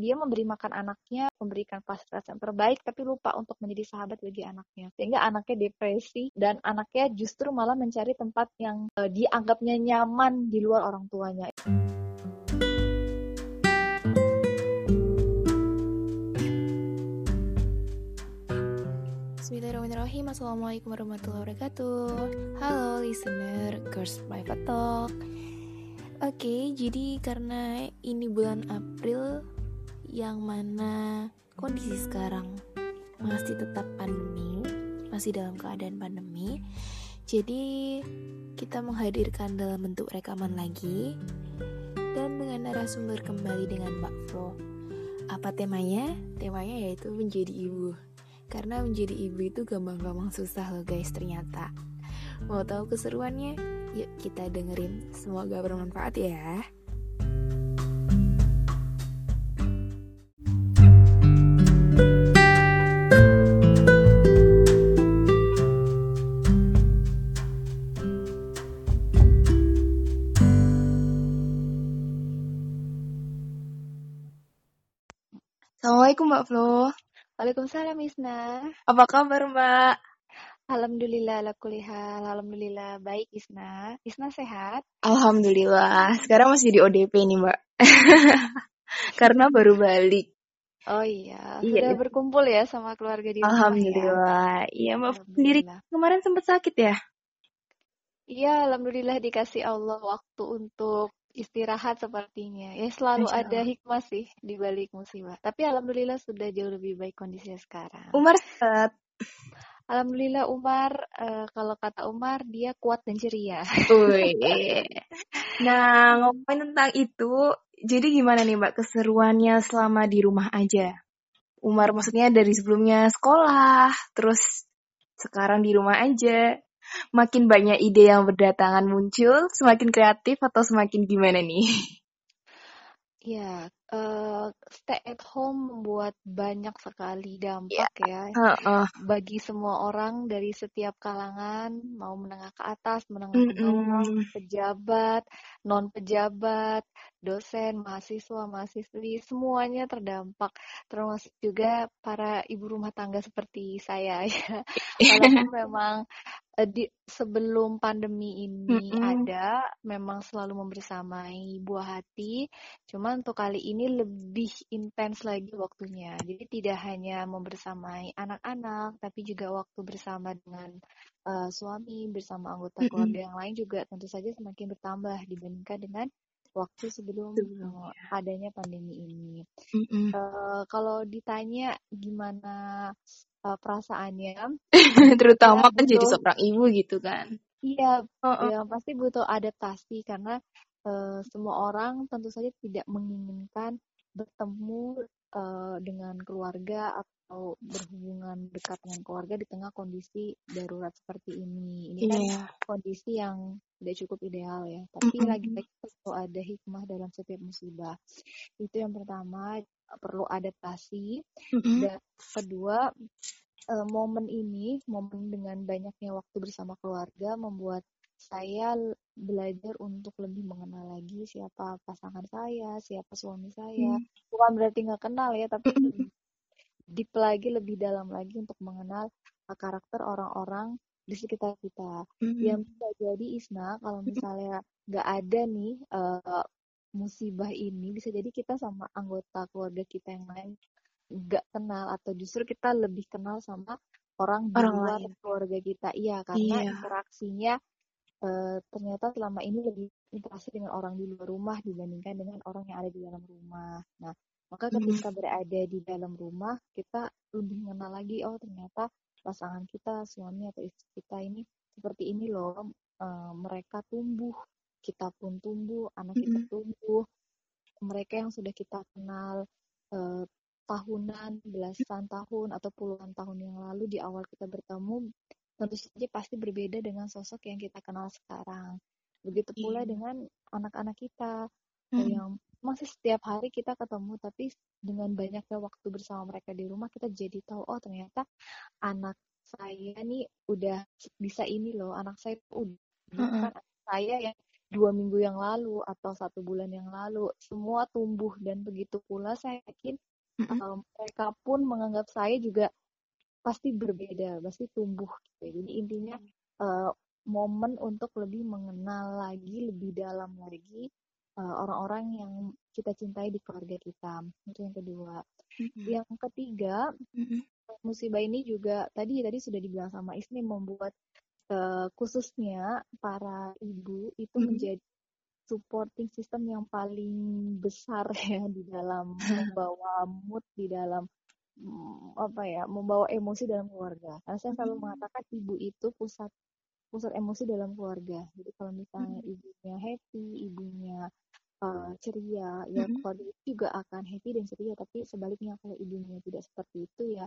dia memberi makan anaknya, memberikan fasilitas yang terbaik, tapi lupa untuk menjadi sahabat bagi anaknya. Sehingga anaknya depresi dan anaknya justru malah mencari tempat yang uh, dianggapnya nyaman di luar orang tuanya. Bismillahirrahmanirrahim Assalamualaikum warahmatullahi wabarakatuh Halo listener Girls Private Talk Oke, jadi karena ini bulan April yang mana kondisi sekarang masih tetap pandemi, masih dalam keadaan pandemi. Jadi kita menghadirkan dalam bentuk rekaman lagi dan dengan narasumber kembali dengan Mbak Flo. Apa temanya? Temanya yaitu menjadi ibu. Karena menjadi ibu itu gampang-gampang susah loh guys ternyata. Mau tahu keseruannya? Yuk kita dengerin, semoga bermanfaat ya. Assalamualaikum Mbak Flo. Waalaikumsalam Isna. Apa kabar Mbak? Alhamdulillah ala kulihal. Alhamdulillah baik Isna. Isna sehat? Alhamdulillah. Sekarang masih di ODP nih, Mbak. Karena baru balik. Oh iya, iya sudah iya. berkumpul ya sama keluarga di rumah ya? Alhamdulillah. Ya? Iya, Mbak sendiri kemarin sempat sakit ya? Iya, alhamdulillah dikasih Allah waktu untuk istirahat sepertinya. Ya selalu ada hikmah sih di balik musibah. Tapi alhamdulillah sudah jauh lebih baik kondisinya sekarang. Umar sehat. Alhamdulillah Umar, uh, kalau kata Umar dia kuat dan ceria. nah ngomongin tentang itu, jadi gimana nih Mbak keseruannya selama di rumah aja? Umar maksudnya dari sebelumnya sekolah, terus sekarang di rumah aja. Makin banyak ide yang berdatangan muncul, semakin kreatif atau semakin gimana nih? Ya, uh, stay at home membuat banyak sekali dampak ya uh, uh. bagi semua orang dari setiap kalangan, mau menengah ke atas, menengah ke bawah, pejabat, non pejabat, dosen, mahasiswa, mahasiswi, semuanya terdampak. Termasuk juga para ibu rumah tangga seperti saya ya. Walaupun memang uh, di sebelum pandemi ini mm -hmm. ada memang selalu membersamai buah hati cuma untuk kali ini lebih intens lagi waktunya jadi tidak hanya membersamai anak-anak tapi juga waktu bersama dengan uh, suami bersama anggota keluarga mm -hmm. yang lain juga tentu saja semakin bertambah dibandingkan dengan waktu sebelum uh, adanya pandemi ini. Mm -hmm. uh, kalau ditanya gimana uh, perasaannya, terutama ya, kan jadi seorang ibu gitu kan. Iya, uh -uh. ya pasti butuh adaptasi karena uh, semua orang tentu saja tidak menginginkan bertemu uh, dengan keluarga atau berhubungan dekat dengan keluarga di tengah kondisi darurat seperti ini. Ini kan yeah. kondisi yang tidak cukup ideal ya. Tapi mm -hmm. lagi-lagi perlu ada hikmah dalam setiap musibah. Itu yang pertama perlu adaptasi. Mm -hmm. Dan kedua uh, momen ini, momen dengan banyaknya waktu bersama keluarga membuat saya belajar untuk lebih mengenal lagi siapa pasangan saya, siapa suami saya. Hmm. Bukan berarti nggak kenal ya, tapi lebih deep lagi, lebih dalam lagi untuk mengenal uh, karakter orang-orang di sekitar kita. Hmm. Yang bisa jadi Isna, kalau misalnya nggak ada nih uh, musibah ini, bisa jadi kita sama anggota keluarga kita yang lain nggak kenal atau justru kita lebih kenal sama orang, orang di luar lain. keluarga kita. Iya, karena iya. interaksinya uh, ternyata selama ini lebih interaksi dengan orang di luar rumah dibandingkan dengan orang yang ada di dalam rumah. Nah, maka hmm. ketika mm. berada di dalam rumah, kita lebih mengenal lagi, oh ternyata pasangan kita, suami atau istri kita ini seperti ini loh, uh, mereka tumbuh, kita pun tumbuh, anak mm. kita tumbuh, mereka yang sudah kita kenal uh, tahunan, belasan tahun atau puluhan tahun yang lalu di awal kita bertemu tentu saja pasti berbeda dengan sosok yang kita kenal sekarang. Begitu pula yeah. dengan anak-anak kita hmm. yang masih setiap hari kita ketemu, tapi dengan banyaknya waktu bersama mereka di rumah kita jadi tahu oh ternyata anak saya nih udah bisa ini loh, anak saya udah bukan anak saya yang dua minggu yang lalu atau satu bulan yang lalu semua tumbuh dan begitu pula saya yakin mm -hmm. uh, mereka pun menganggap saya juga pasti berbeda pasti tumbuh gitu. jadi intinya uh, momen untuk lebih mengenal lagi lebih dalam lagi orang-orang uh, yang kita cintai di keluarga kita itu yang kedua mm-hmm. yang ketiga mm-hmm. musibah ini juga tadi tadi sudah dibilang sama Ismi membuat uh, khususnya para ibu itu hmm. menjadi supporting system yang paling besar ya di dalam membawa mood di dalam apa ya membawa emosi dalam keluarga. Karena saya selalu hmm. mengatakan ibu itu pusat pusat emosi dalam keluarga. Jadi kalau misalnya hmm. ibunya happy, ibunya uh, ceria, ya hmm. keluarga itu juga akan happy dan ceria. Tapi sebaliknya kalau ibunya tidak seperti itu ya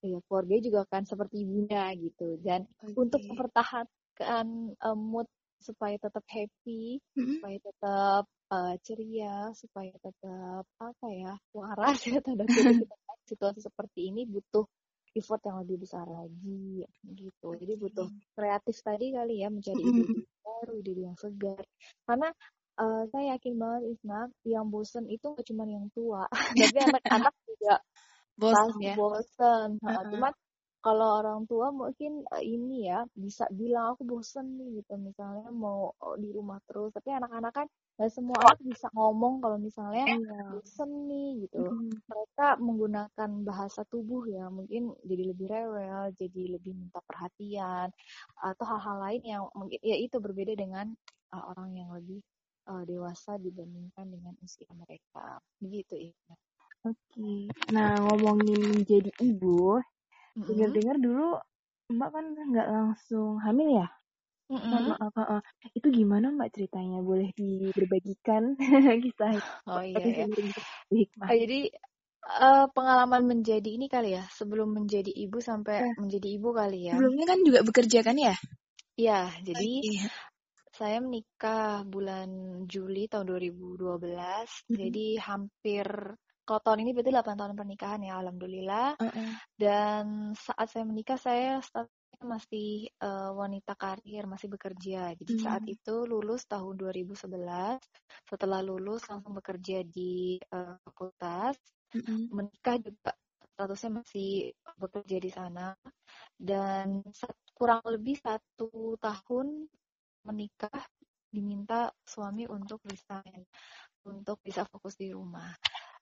ya keluarga juga akan seperti ibunya gitu dan okay. untuk mempertahankan uh, mood supaya tetap happy mm-hmm. supaya tetap uh, ceria supaya tetap apa ya waras ya tanda kutip situasi seperti ini butuh effort yang lebih besar lagi gitu. Jadi butuh kreatif tadi kali ya mencari ide-ide baru ide yang segar. Karena uh, saya yakin banget Isna yang bosen itu gak cuma yang tua tapi anak-anak juga. Bosen ya? bosen. Uh-huh. cuman kalau orang tua mungkin uh, ini ya bisa bilang aku bosen nih gitu misalnya mau oh, di rumah terus tapi anak-anak kan nggak semua anak bisa ngomong kalau misalnya yeah. bosen nih gitu mm. mereka menggunakan bahasa tubuh ya mungkin jadi lebih rewel jadi lebih minta perhatian atau hal-hal lain yang mungkin ya itu berbeda dengan uh, orang yang lebih uh, dewasa dibandingkan dengan usia mereka begitu ya Oke. Nah, ngomongin jadi ibu, mm-hmm. dengar-dengar dulu Mbak kan nggak langsung hamil ya? Mm-hmm. Uh, uh, uh, Itu gimana Mbak ceritanya? Boleh diberbagikan kisah Oh iya ya. Hikmah. Oh, jadi uh, pengalaman menjadi ini kali ya, sebelum menjadi ibu sampai uh, menjadi ibu kali ya. Sebelumnya kan juga bekerja kan ya? Iya, jadi okay. saya menikah bulan Juli tahun 2012. Mm-hmm. Jadi hampir kalau tahun ini berarti 8 tahun pernikahan ya, alhamdulillah. Uh -uh. Dan saat saya menikah saya statusnya masih uh, wanita karir, masih bekerja. Jadi hmm. saat itu lulus tahun 2011. Setelah lulus langsung bekerja di uh, fakultas. Hmm. Menikah juga statusnya masih bekerja di sana. Dan kurang lebih satu tahun menikah diminta suami untuk resign untuk bisa fokus di rumah.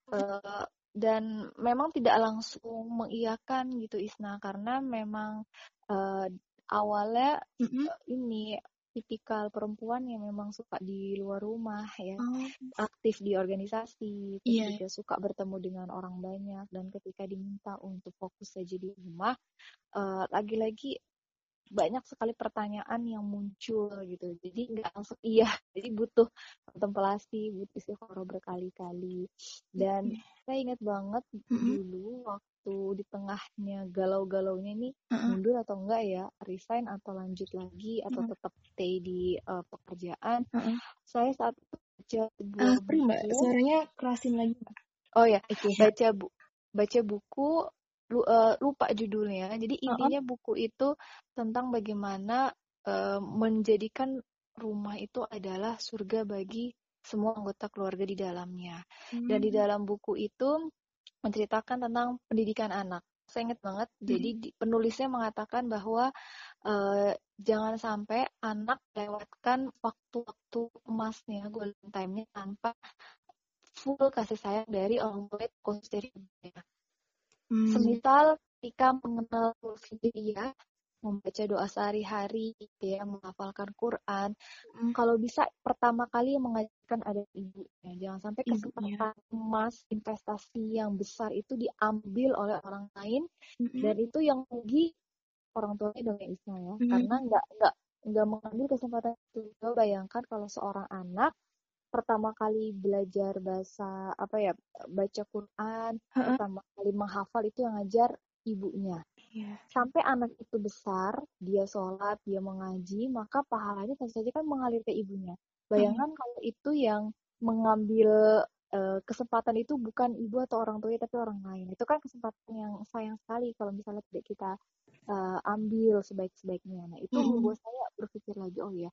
Uh, dan memang tidak langsung mengiyakan gitu Isna karena memang uh, awalnya mm-hmm. uh, ini tipikal perempuan yang memang suka di luar rumah ya oh. aktif di organisasi yeah. juga suka bertemu dengan orang banyak dan ketika diminta untuk fokus saja di rumah uh, lagi-lagi banyak sekali pertanyaan yang muncul gitu jadi nggak langsung iya jadi butuh kontemplasi butuh istiqoroh berkali-kali dan saya ingat banget mm-hmm. dulu waktu di tengahnya galau-galaunya ini mm-hmm. mundur atau enggak ya resign atau lanjut lagi atau mm-hmm. tetap stay di uh, pekerjaan mm-hmm. saya saat itu baca sebuah uh, mbak suaranya kerasin lagi mbak oh ya okay. baca bu baca buku lupa judulnya. Jadi intinya buku itu tentang bagaimana uh, menjadikan rumah itu adalah surga bagi semua anggota keluarga di dalamnya. Hmm. Dan di hmm. dalam buku itu menceritakan tentang pendidikan anak. Saya ingat banget. Hmm. Jadi penulisnya mengatakan bahwa uh, jangan sampai anak lewatkan waktu-waktu emasnya, golden time-nya tanpa full kasih sayang dari orang tua khusus dari ibunya. Hmm. Semisal ketika mengenal ya, membaca doa sehari-hari, ya, menghafalkan Quran. Hmm. Kalau bisa pertama kali yang mengajarkan ada ibunya. Jangan sampai kesempatan emas investasi yang besar itu diambil oleh orang lain hmm. dan itu yang rugi orang tuanya dong ya Isma ya. Hmm. Karena nggak nggak nggak mengambil kesempatan itu. Bayangkan kalau seorang anak pertama kali belajar bahasa apa ya baca Quran uh-uh. pertama kali menghafal itu yang ngajar ibunya yeah. sampai anak itu besar dia sholat dia mengaji maka pahalanya tentu saja kan mengalir ke ibunya bayangkan uh-huh. kalau itu yang mengambil uh, kesempatan itu bukan ibu atau orang tua tapi orang lain itu kan kesempatan yang sayang sekali kalau misalnya tidak kita uh, ambil sebaik-sebaiknya nah itu uh-huh. membuat saya berpikir lagi oh ya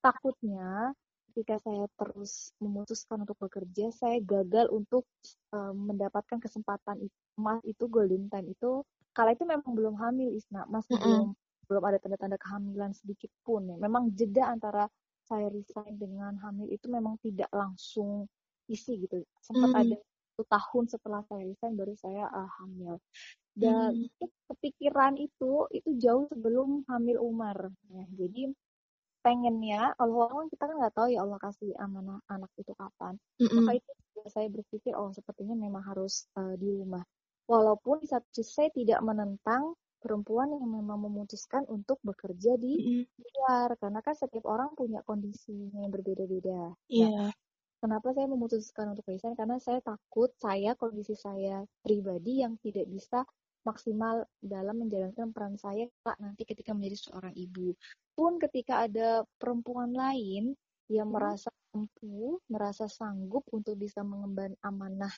takutnya ketika saya terus memutuskan untuk bekerja, saya gagal untuk uh, mendapatkan kesempatan emas itu golden time itu kala itu memang belum hamil Isna, masih mm -hmm. belum belum ada tanda-tanda kehamilan sedikit pun ya. Memang jeda antara saya resign dengan hamil itu memang tidak langsung isi gitu. Sempat mm. ada satu tahun setelah saya resign baru saya uh, hamil. Dan mm. kepikiran itu itu jauh sebelum hamil Umar. Ya, jadi pengennya Allah kan kita kan nggak tahu ya Allah kasih amanah anak itu kapan mm -hmm. maka itu saya berpikir oh sepertinya memang harus uh, di rumah walaupun di satu sisi saya tidak menentang perempuan yang memang memutuskan untuk bekerja di mm-hmm. luar karena kan setiap orang punya kondisinya yang berbeda-beda. Iya. Yeah. kenapa saya memutuskan untuk resign? Karena saya takut saya kondisi saya pribadi yang tidak bisa maksimal dalam menjalankan peran saya Pak nanti ketika menjadi seorang ibu. Pun ketika ada perempuan lain yang hmm. merasa mampu, merasa sanggup untuk bisa mengemban amanah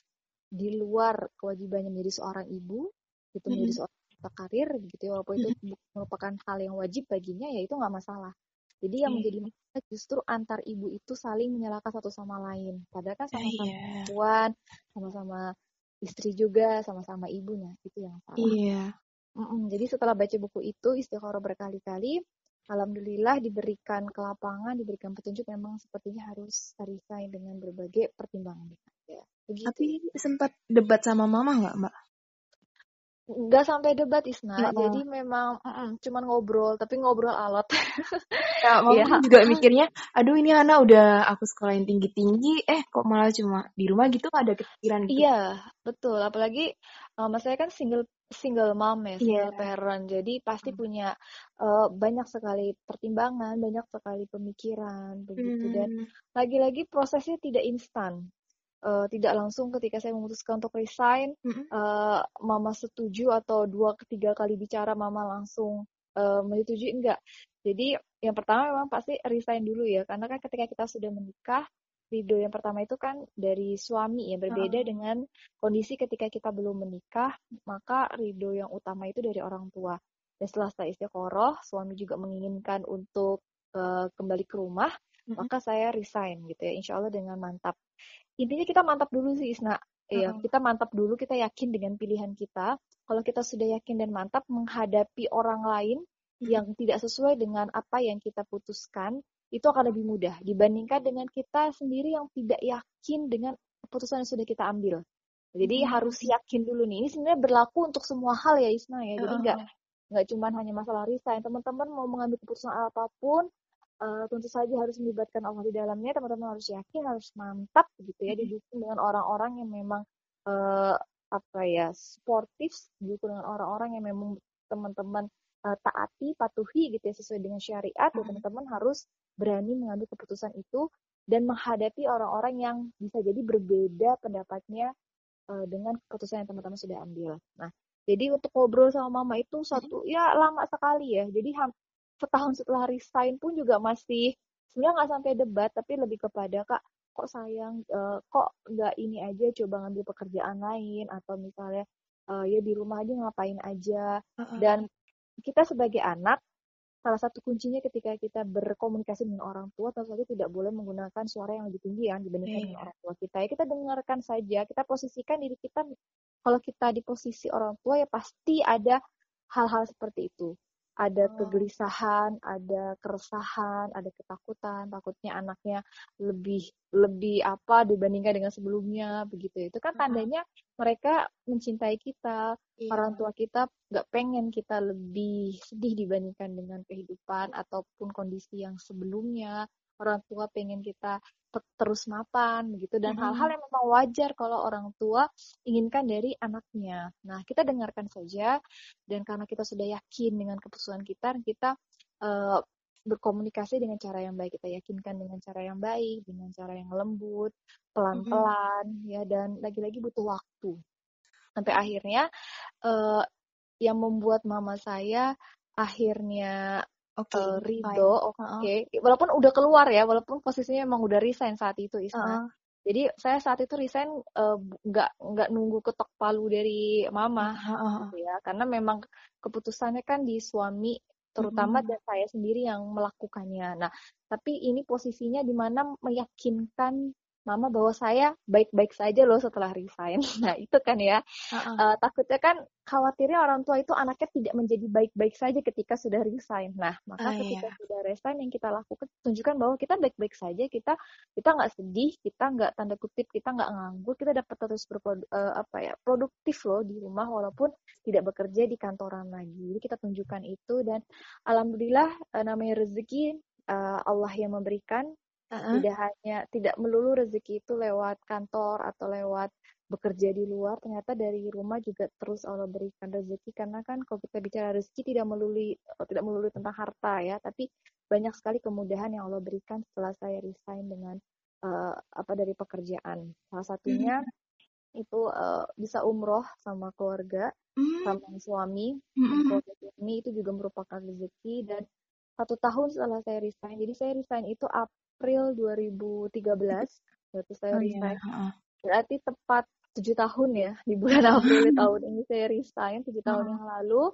di luar kewajibannya menjadi seorang ibu, itu hmm. menjadi seorang karir gitu ya, walaupun itu merupakan hal yang wajib baginya ya itu nggak masalah. Jadi yang menjadi masalah justru antar ibu itu saling menyalahkan satu sama lain. Padahal kan sama-sama yeah. perempuan, sama-sama istri juga, sama-sama ibunya. Itu yang salah. Iya. Mm-mm. Jadi setelah baca buku itu istikharah berkali-kali, alhamdulillah diberikan ke lapangan, diberikan petunjuk memang sepertinya harus resign dengan berbagai pertimbangan. Ya, Tapi sempat debat sama mama nggak, Mbak? Nggak sampai debat Isna ya, jadi memang mm -mm, cuman ngobrol tapi ngobrol alot ya ya. juga mikirnya aduh ini anak udah aku sekolahin tinggi tinggi eh kok malah cuma di rumah gitu ada kepikiran gitu iya betul apalagi uh, mas saya kan single single mom ya single yeah. parent jadi pasti hmm. punya uh, banyak sekali pertimbangan banyak sekali pemikiran begitu hmm. dan lagi-lagi prosesnya tidak instan uh, tidak langsung ketika saya memutuskan untuk resign, mm-hmm. uh, mama setuju atau dua ketiga kali bicara mama langsung uh, menyetujui enggak. Jadi yang pertama memang pasti resign dulu ya, karena kan ketika kita sudah menikah, ridho yang pertama itu kan dari suami ya berbeda uh-huh. dengan kondisi ketika kita belum menikah, maka ridho yang utama itu dari orang tua. Dan setelah saya istiqoroh, suami juga menginginkan untuk uh, kembali ke rumah. Maka saya resign gitu ya, insya Allah dengan mantap intinya kita mantap dulu sih Isna Iya, uh-huh. kita mantap dulu, kita yakin dengan pilihan kita. Kalau kita sudah yakin dan mantap menghadapi orang lain uh-huh. yang tidak sesuai dengan apa yang kita putuskan, itu akan lebih mudah dibandingkan dengan kita sendiri yang tidak yakin dengan keputusan yang sudah kita ambil. Jadi uh-huh. harus yakin dulu nih. Ini sebenarnya berlaku untuk semua hal ya Isna ya. Jadi nggak nggak cuma hanya masalah resign. Teman-teman mau mengambil keputusan apa pun, uh, tentu saja harus melibatkan Allah di dalamnya teman-teman harus yakin harus mantap gitu ya didukung dengan orang-orang yang memang uh, apa ya sportif didukung dengan orang-orang yang memang teman-teman uh, taati patuhi gitu ya sesuai dengan syariat ya teman-teman harus berani mengambil keputusan itu dan menghadapi orang-orang yang bisa jadi berbeda pendapatnya uh, dengan keputusan yang teman-teman sudah ambil. Nah, jadi untuk ngobrol sama mama itu satu ya lama sekali ya. Jadi setahun setelah resign pun juga masih sebenarnya nggak sampai debat tapi lebih kepada kak kok sayang uh, kok nggak ini aja coba ngambil pekerjaan lain atau misalnya uh, ya di rumah aja ngapain aja uh-uh. dan kita sebagai anak salah satu kuncinya ketika kita berkomunikasi dengan orang tua tentu saja tidak boleh menggunakan suara yang lebih tinggi ya dibandingkan yeah. dengan orang tua kita ya kita dengarkan saja kita posisikan diri kita kalau kita di posisi orang tua ya pasti ada hal-hal seperti itu ada oh. kegelisahan, ada keresahan, ada ketakutan, takutnya anaknya lebih lebih apa dibandingkan dengan sebelumnya begitu. Itu kan tandanya mereka mencintai kita, iya. orang tua kita nggak pengen kita lebih sedih dibandingkan dengan kehidupan ataupun kondisi yang sebelumnya orang tua pengen kita terus mapan begitu dan hal-hal yang memang wajar kalau orang tua inginkan dari anaknya. Nah, kita dengarkan saja dan karena kita sudah yakin dengan keputusan kita, kita uh, berkomunikasi dengan cara yang baik, kita yakinkan dengan cara yang baik, dengan cara yang lembut, pelan-pelan mm-hmm. ya dan lagi-lagi butuh waktu. Sampai akhirnya uh, yang membuat mama saya akhirnya okay, uh, Ridho, oke. Okay. Uh -uh. Walaupun udah keluar ya, walaupun posisinya emang udah resign saat itu Isma. Uh -uh. Jadi saya saat itu resign nggak uh, nggak nunggu ketok palu dari mama, uh -uh. gitu ya, karena memang keputusannya kan di suami terutama dan saya sendiri yang melakukannya. Nah, tapi ini posisinya di mana meyakinkan mama bahwa saya baik-baik saja loh setelah resign. Nah itu kan ya, uh-uh. uh, takutnya kan khawatirnya orang tua itu anaknya tidak menjadi baik-baik saja ketika sudah resign. Nah maka uh, ketika iya. sudah resign yang kita lakukan tunjukkan bahwa kita baik-baik saja, kita kita nggak sedih, kita nggak tanda kutip, kita nggak nganggur, kita dapat terus berprodu, uh, apa ya produktif loh di rumah walaupun tidak bekerja di kantoran lagi. Jadi kita tunjukkan itu dan alhamdulillah uh, namanya rezeki uh, Allah yang memberikan Uh-huh. Tidak hanya tidak melulu rezeki itu lewat kantor atau lewat bekerja di luar, ternyata dari rumah juga terus Allah berikan rezeki karena kan kalau kita bicara rezeki tidak melulu tidak melulu tentang harta ya, tapi banyak sekali kemudahan yang Allah berikan setelah saya resign dengan uh, apa dari pekerjaan. Salah satunya mm-hmm. itu uh, bisa umroh sama keluarga, mm-hmm. sama suami, mm-hmm. keluarga suami itu juga merupakan rezeki dan satu tahun setelah saya resign. Jadi saya resign itu April 2013 berarti saya oh, resign. Iya. Berarti tepat tujuh tahun ya di bulan April tahun ini saya resign tujuh tahun yang lalu.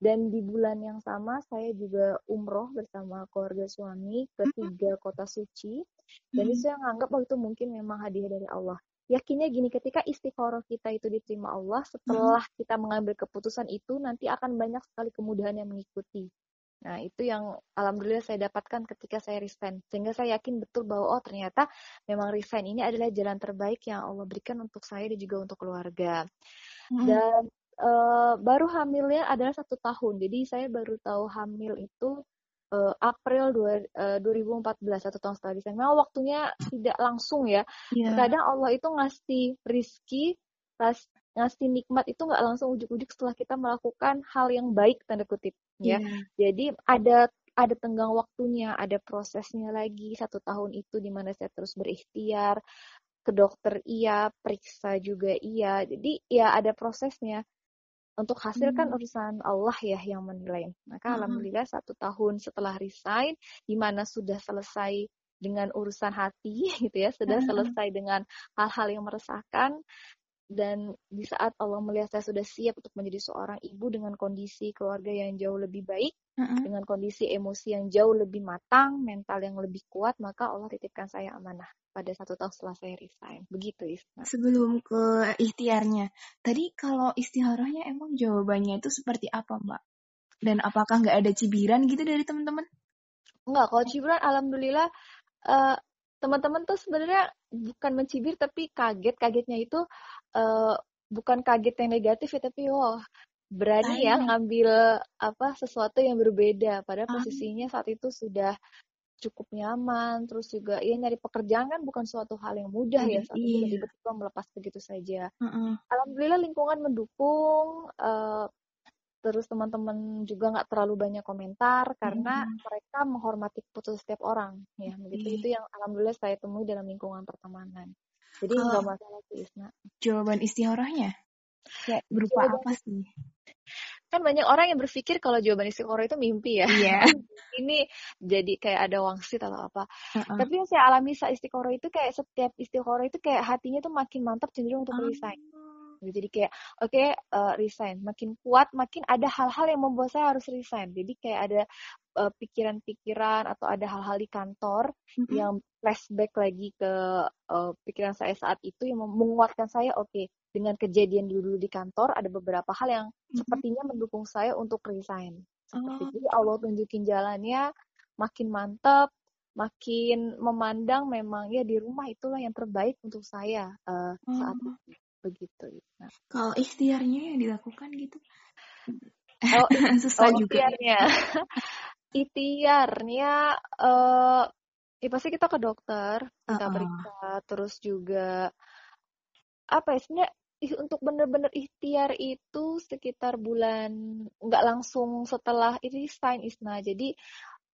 Dan di bulan yang sama saya juga umroh bersama keluarga suami ke tiga kota suci. Dan itu saya nganggap waktu itu mungkin memang hadiah dari Allah. Yakinnya gini ketika istiqoroh kita itu diterima Allah setelah kita mengambil keputusan itu nanti akan banyak sekali kemudahan yang mengikuti Nah, itu yang alhamdulillah saya dapatkan ketika saya resign. Sehingga saya yakin betul bahwa oh ternyata memang resign ini adalah jalan terbaik yang Allah berikan untuk saya dan juga untuk keluarga. Hmm. Dan uh, baru hamilnya adalah satu tahun. Jadi saya baru tahu hamil itu uh, April dua, uh, 2014 satu tahun setelah resign. Memang waktunya tidak langsung ya. Yeah. Kadang Allah itu ngasih rizki ngasih nikmat itu nggak langsung ujuk-ujuk setelah kita melakukan hal yang baik tanda kutip ya. Yeah. Jadi ada ada tenggang waktunya, ada prosesnya lagi satu tahun itu di mana saya terus berikhtiar ke dokter iya, periksa juga iya. Jadi ya ada prosesnya. Untuk hasil kan hmm. urusan Allah ya yang menilai. Maka hmm. alhamdulillah satu tahun setelah resign, di mana sudah selesai dengan urusan hati gitu ya, sudah hmm. selesai dengan hal-hal yang meresahkan, dan di saat Allah melihat saya sudah siap untuk menjadi seorang ibu dengan kondisi keluarga yang jauh lebih baik, uh-huh. dengan kondisi emosi yang jauh lebih matang, mental yang lebih kuat, maka Allah titipkan saya amanah pada satu tahun setelah saya resign. Begitu Isna. Sebelum ke ikhtiarnya, tadi kalau istiharahnya emang jawabannya itu seperti apa Mbak? Dan apakah nggak ada cibiran gitu dari teman-teman? Enggak, kalau cibiran alhamdulillah uh, teman-teman tuh sebenarnya bukan mencibir tapi kaget kagetnya itu uh, bukan kaget yang negatif ya tapi wah berani ya ngambil apa sesuatu yang berbeda padahal posisinya saat itu sudah cukup nyaman terus juga ya nyari pekerjaan kan bukan suatu hal yang mudah ya saat iya. itu tiba-tiba melepas begitu saja uh -uh. alhamdulillah lingkungan mendukung uh, terus teman-teman juga nggak terlalu banyak komentar karena hmm. mereka menghormati keputusan setiap orang ya begitu hmm. itu yang alhamdulillah saya temui dalam lingkungan pertemanan jadi nggak masalah sih Isna jawaban istikharahnya ya berupa jawaban, apa sih kan banyak orang yang berpikir kalau jawaban istikharah itu mimpi ya yeah. ini jadi kayak ada wangsit atau apa uh-uh. tapi yang saya alami saat istikharah itu kayak setiap istikharah itu kayak hatinya tuh makin mantap cenderung untuk uh. resign gitu. Jadi kayak oke okay, uh, eh, resign, makin kuat, makin ada hal-hal yang membuat saya harus resign. Jadi kayak ada uh, pikiran-pikiran atau ada hal-hal di kantor mm-hmm. yang flashback lagi ke uh, pikiran saya saat itu yang menguatkan saya oke okay, dengan kejadian dulu di kantor ada beberapa hal yang mm-hmm. sepertinya mendukung saya untuk resign. Seperti oh. itu Allah tunjukin jalannya makin mantap makin memandang memang ya di rumah itulah yang terbaik untuk saya uh, saat oh. itu begitu. Nah. Kalau ikhtiarnya yang dilakukan gitu? Oh, susah oh, juga. Ikhtiarnya, ikhtiarnya uh, ya pasti kita ke dokter, kita uh -uh. periksa, terus juga apa ya sebenarnya untuk benar-benar ikhtiar itu sekitar bulan nggak langsung setelah ini sign isna jadi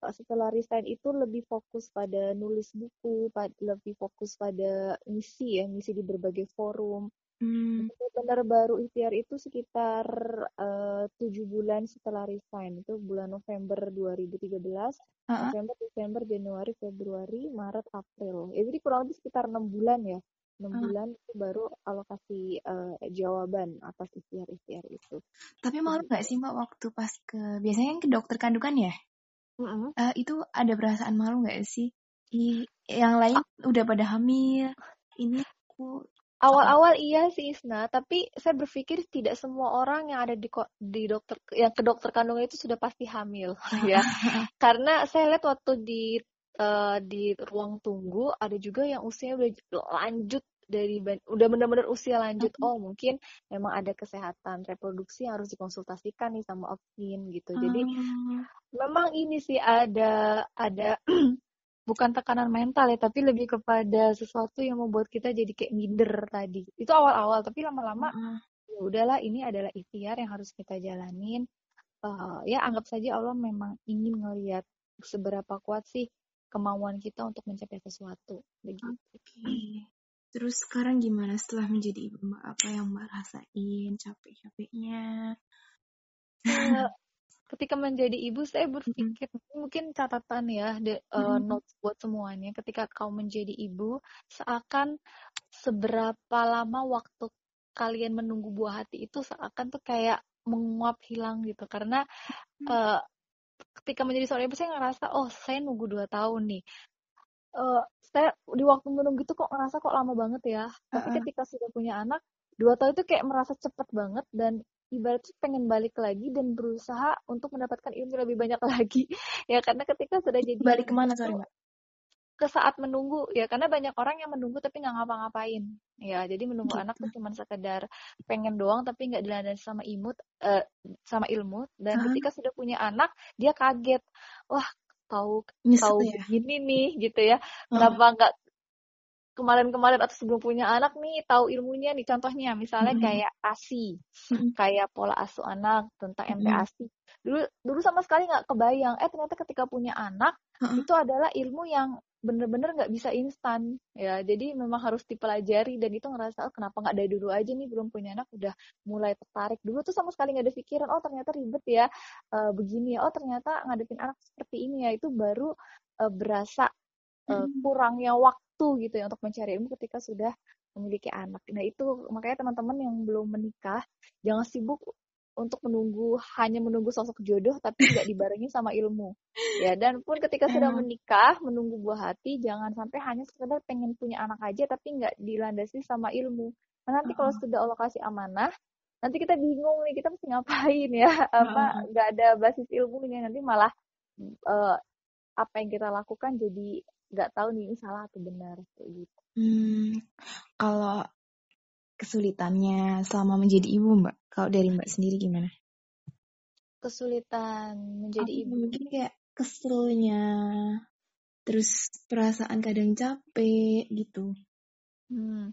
eh, setelah resign itu lebih fokus pada nulis buku, lebih fokus pada misi ya, misi di berbagai forum. Hmm. Benar baru ikhtiar itu sekitar eh, tujuh bulan setelah resign itu bulan November 2013, uh-huh. November, Desember, Januari, Februari, Maret, April. Ya, jadi kurang lebih sekitar enam bulan ya enam uh. bulan itu baru alokasi uh, jawaban atas ikhtiar-ikhtiar itu. Tapi malu nggak sih mbak waktu pas ke biasanya ke dokter kandungan ya? -hmm. uh, itu ada perasaan malu nggak sih? I, yang lain uh. udah pada hamil, ini aku Awal-awal iya sih Isna, tapi saya berpikir tidak semua orang yang ada di di dokter yang ke dokter kandungan itu sudah pasti hamil ya. Karena saya lihat waktu di uh, di ruang tunggu ada juga yang usianya udah lanjut dari udah benar-benar usia lanjut. Oh, mungkin memang ada kesehatan reproduksi yang harus dikonsultasikan nih sama Opin gitu. Jadi uh. memang ini sih ada ada bukan tekanan mental ya, tapi lebih kepada sesuatu yang membuat kita jadi kayak minder tadi. Itu awal-awal, tapi lama-lama ya udahlah ini adalah ikhtiar yang harus kita jalanin. Uh, ya anggap saja Allah memang ingin ngelihat seberapa kuat sih kemauan kita untuk mencapai sesuatu. Begitu. Okay. Terus sekarang gimana setelah menjadi ibu mbak? Apa yang mbak rasain? Capek-capeknya? Uh, ketika menjadi ibu saya berpikir mm -hmm. mungkin catatan ya de, uh, notes buat semuanya. Ketika kau menjadi ibu seakan seberapa lama waktu kalian menunggu buah hati itu seakan tuh kayak menguap hilang gitu. Karena uh, ketika menjadi seorang ibu saya ngerasa oh saya nunggu dua tahun nih. Uh, saya di waktu menunggu itu kok ngerasa kok lama banget ya. Tapi uh -uh. ketika sudah punya anak dua tahun itu kayak merasa cepet banget dan ibaratnya pengen balik lagi dan berusaha untuk mendapatkan ilmu lebih banyak lagi. Ya karena ketika sudah jadi balik ke mana sorry mbak? ke saat menunggu ya karena banyak orang yang menunggu tapi nggak ngapa-ngapain. Ya jadi menunggu gitu. anak tuh cuma sekedar pengen doang tapi nggak dilandasi sama imut uh, sama ilmu. Dan uh-huh. ketika sudah punya anak dia kaget. Wah tahu tahu ya? begini nih gitu ya. Kenapa nggak kemarin-kemarin atau sebelum punya anak nih tahu ilmunya nih contohnya misalnya mm -hmm. kayak ASI, mm -hmm. kayak pola asuh anak tentang MPASI. Dulu dulu sama sekali nggak kebayang. Eh ternyata ketika punya anak mm -hmm. itu adalah ilmu yang bener-bener nggak bisa instan ya. Jadi memang harus dipelajari dan itu ngerasa oh, kenapa nggak dari dulu aja nih belum punya anak udah mulai tertarik. Dulu tuh sama sekali nggak ada pikiran oh ternyata ribet ya uh, begini ya. Oh ternyata ngadepin anak seperti ini ya. Itu baru uh, berasa uh, kurangnya waktu gitu ya untuk mencari ilmu ketika sudah memiliki anak. Nah itu makanya teman-teman yang belum menikah jangan sibuk untuk menunggu hanya menunggu sosok jodoh tapi nggak dibarengi sama ilmu. Ya dan pun ketika sudah menikah menunggu buah hati jangan sampai hanya sekedar pengen punya anak aja tapi nggak dilandasi sama ilmu. Nah, nanti kalau sudah Allah kasih amanah nanti kita bingung nih kita mesti ngapain ya? Apa nggak ada basis ilmunya nanti malah uh, apa yang kita lakukan jadi nggak tahu nih ini salah atau benar kayak gitu. Hmm, kalau kesulitannya selama menjadi ibu mbak, kalau dari mbak sendiri gimana? Kesulitan menjadi Aku ibu mungkin kayak keselnya, terus perasaan kadang capek gitu. Hmm,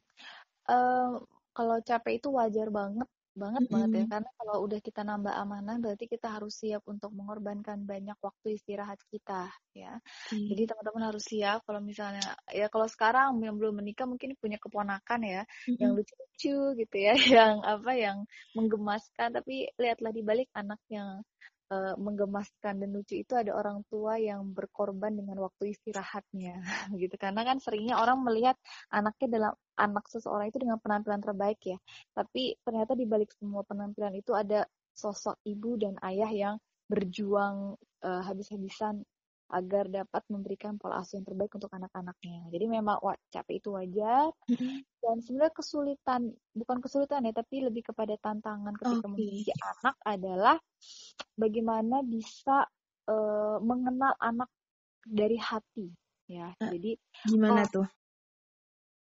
uh, kalau capek itu wajar banget banget banget ya karena kalau udah kita nambah amanah berarti kita harus siap untuk mengorbankan banyak waktu istirahat kita ya hmm. jadi teman-teman harus siap kalau misalnya ya kalau sekarang yang belum menikah mungkin punya keponakan ya hmm. yang lucu-lucu gitu ya yang apa yang menggemaskan tapi lihatlah di balik anak yang uh, menggemaskan dan lucu itu ada orang tua yang berkorban dengan waktu istirahatnya gitu. Karena kan seringnya orang melihat anaknya dalam anak seseorang itu dengan penampilan terbaik ya. Tapi ternyata di balik semua penampilan itu ada sosok ibu dan ayah yang berjuang uh, habis-habisan agar dapat memberikan pola asuh yang terbaik untuk anak-anaknya. Jadi memang wah, capek itu wajar dan sebenarnya kesulitan bukan kesulitan ya tapi lebih kepada tantangan ketika okay. anak adalah bagaimana bisa uh, mengenal anak dari hati ya. Uh, Jadi gimana oh, tuh?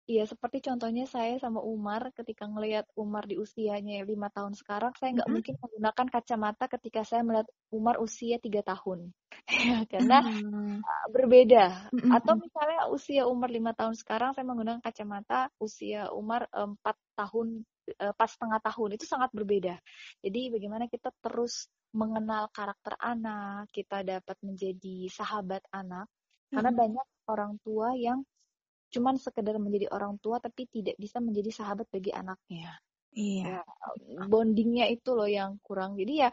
Iya, seperti contohnya saya sama Umar ketika ngelihat Umar di usianya lima tahun sekarang, saya nggak mm -hmm. mungkin menggunakan kacamata ketika saya melihat Umar usia tiga tahun, ya karena mm -hmm. berbeda. Mm -hmm. Atau misalnya usia Umar lima tahun sekarang, saya menggunakan kacamata usia Umar empat tahun, empat setengah tahun itu sangat berbeda. Jadi bagaimana kita terus mengenal karakter anak, kita dapat menjadi sahabat anak, karena mm -hmm. banyak orang tua yang cuman sekedar menjadi orang tua tapi tidak bisa menjadi sahabat bagi anaknya. Iya. Ya, bondingnya itu loh yang kurang. Jadi ya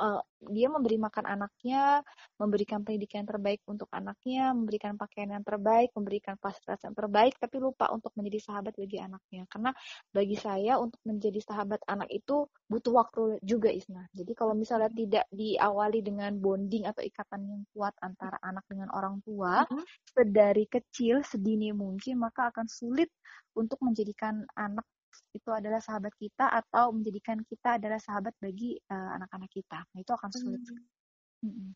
uh, dia memberi makan anaknya, memberikan pendidikan yang terbaik untuk anaknya, memberikan pakaian yang terbaik, memberikan fasilitas yang terbaik, tapi lupa untuk menjadi sahabat bagi anaknya. Karena bagi saya untuk menjadi sahabat anak itu butuh waktu juga Isna. Jadi kalau misalnya tidak diawali dengan bonding atau ikatan yang kuat antara anak dengan orang tua, mm -hmm. sedari kecil sedini mungkin maka akan sulit untuk menjadikan anak itu adalah sahabat kita atau menjadikan kita adalah sahabat bagi uh, anak-anak kita. Nah, itu akan sulit. Hmm. Hmm.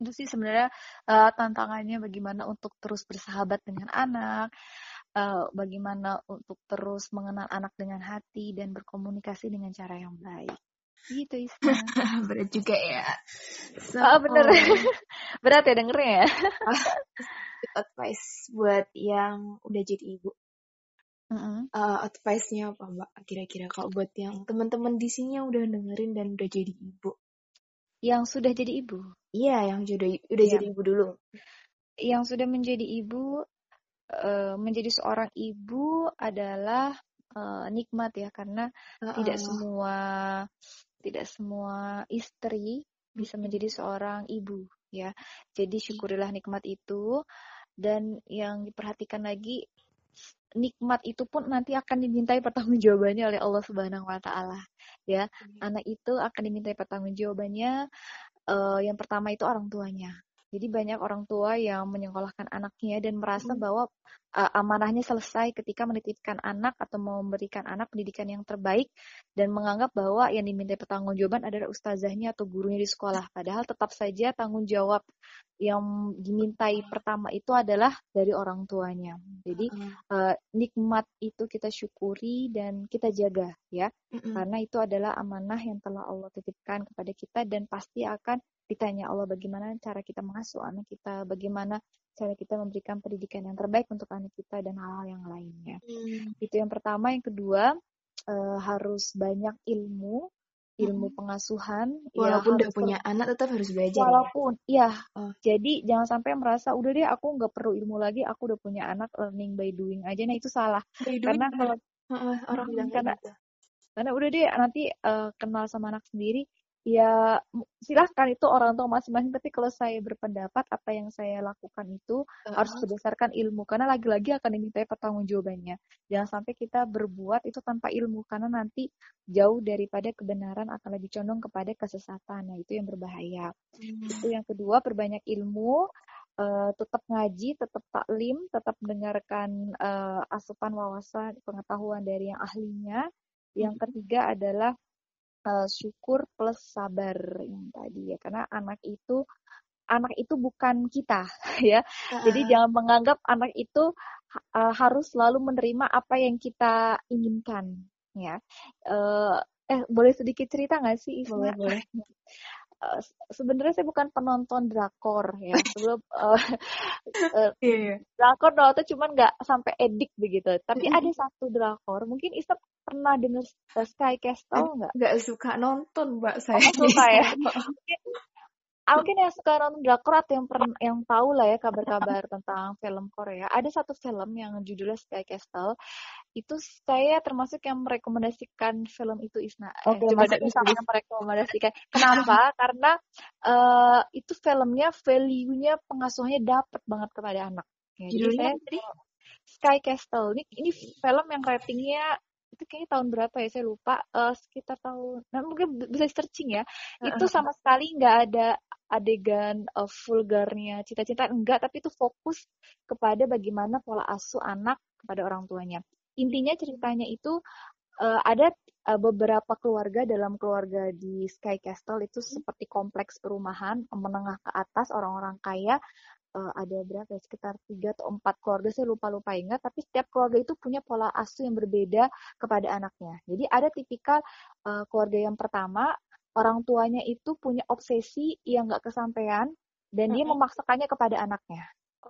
Itu sih sebenarnya uh, tantangannya bagaimana untuk terus bersahabat dengan anak, uh, bagaimana untuk terus mengenal anak dengan hati dan berkomunikasi dengan cara yang baik. Gitu Isna. Berat juga ya. So, oh, bener. Berat ya dengernya ya. advice buat yang udah jadi ibu uh, advice-nya apa Mbak kira-kira kalau buat yang teman-teman di sini yang udah dengerin dan udah jadi ibu? Yang sudah jadi ibu? Iya, yang sudah udah yeah. jadi ibu dulu. Yang sudah menjadi ibu, uh, menjadi seorang ibu adalah uh, nikmat ya karena tidak semua tidak semua istri bisa menjadi seorang ibu ya. Jadi syukurilah nikmat itu dan yang diperhatikan lagi nikmat itu pun nanti akan dimintai pertanggungjawabannya oleh Allah Subhanahu wa taala. Ya, hmm. anak itu akan dimintai pertanggungjawabannya uh, yang pertama itu orang tuanya. Jadi banyak orang tua yang menyekolahkan anaknya dan merasa hmm. bahwa uh, amanahnya selesai ketika menitipkan anak atau memberikan anak pendidikan yang terbaik dan menganggap bahwa yang diminta pertanggungjawaban adalah ustazahnya atau gurunya di sekolah. Padahal tetap saja tanggung jawab yang dimintai pertama itu adalah dari orang tuanya. Jadi uh, nikmat itu kita syukuri dan kita jaga ya. Karena itu adalah amanah yang telah Allah titipkan kepada kita dan pasti akan ditanya Allah bagaimana cara kita mengasuh anak kita, bagaimana cara kita memberikan pendidikan yang terbaik untuk anak kita dan hal-hal yang lainnya. Hmm. Itu yang pertama, yang kedua uh, harus banyak ilmu, ilmu hmm. pengasuhan. Ya, walaupun ya, udah punya anak tetap harus belajar. Ya? Walaupun, ya. ya. Oh. Jadi jangan sampai merasa udah deh aku nggak perlu ilmu lagi, aku udah punya anak learning by doing aja. Nah itu salah. By karena kalau orang bilang karena, gitu. karena udah deh nanti uh, kenal sama anak sendiri ya silahkan itu orang tua masing-masing tapi kalau saya berpendapat apa yang saya lakukan itu uh-huh. harus berdasarkan ilmu karena lagi-lagi akan dimintai pertanggungjawabannya jangan sampai kita berbuat itu tanpa ilmu karena nanti jauh daripada kebenaran akan lebih condong kepada kesesatan nah itu yang berbahaya hmm. itu yang kedua perbanyak ilmu uh, tetap ngaji tetap taklim tetap mendengarkan uh, asupan wawasan pengetahuan dari yang ahlinya yang hmm. ketiga adalah uh, syukur plus sabar yang tadi ya. Karena anak itu anak itu bukan kita ya. Uh jadi jangan menganggap anak itu uh, harus selalu menerima apa yang kita inginkan ya. Uh, eh boleh sedikit cerita nggak sih Isma? boleh boleh Uh, sebenarnya saya bukan penonton drakor ya sebelum uh, uh, yeah, yeah. drakor tuh cuman nggak sampai edik begitu tapi ada satu drakor mungkin Isma pernah denger Sky Castle nggak? Nggak suka nonton mbak saya. Oh, suka ya. mungkin, ah, mungkin yang suka nonton drakor atau yang pernah yang tahu lah ya kabar-kabar tentang film Korea. Ada satu film yang judulnya Sky Castle. Itu saya termasuk yang merekomendasikan film itu Isna. Oke, okay, bisa yang merekomendasikan. Kenapa? Karena uh, itu filmnya value-nya pengasuhannya dapat banget kepada anak. Ya, jadi saya Sky Castle. Ini ini film yang ratingnya itu kayaknya tahun berapa ya? Saya lupa. Uh, sekitar tahun nah mungkin bisa searching ya. Itu sama sekali nggak ada adegan uh, vulgarnya cita-cita enggak. Tapi itu fokus kepada bagaimana pola asuh anak kepada orang tuanya intinya ceritanya itu uh, ada uh, beberapa keluarga dalam keluarga di Sky Castle itu seperti kompleks perumahan menengah ke atas orang-orang kaya uh, ada berapa ya sekitar tiga atau empat keluarga saya lupa lupa ingat tapi setiap keluarga itu punya pola asuh yang berbeda kepada anaknya. Jadi ada tipikal uh, keluarga yang pertama orang tuanya itu punya obsesi yang nggak kesampaian dan dia memaksakannya kepada anaknya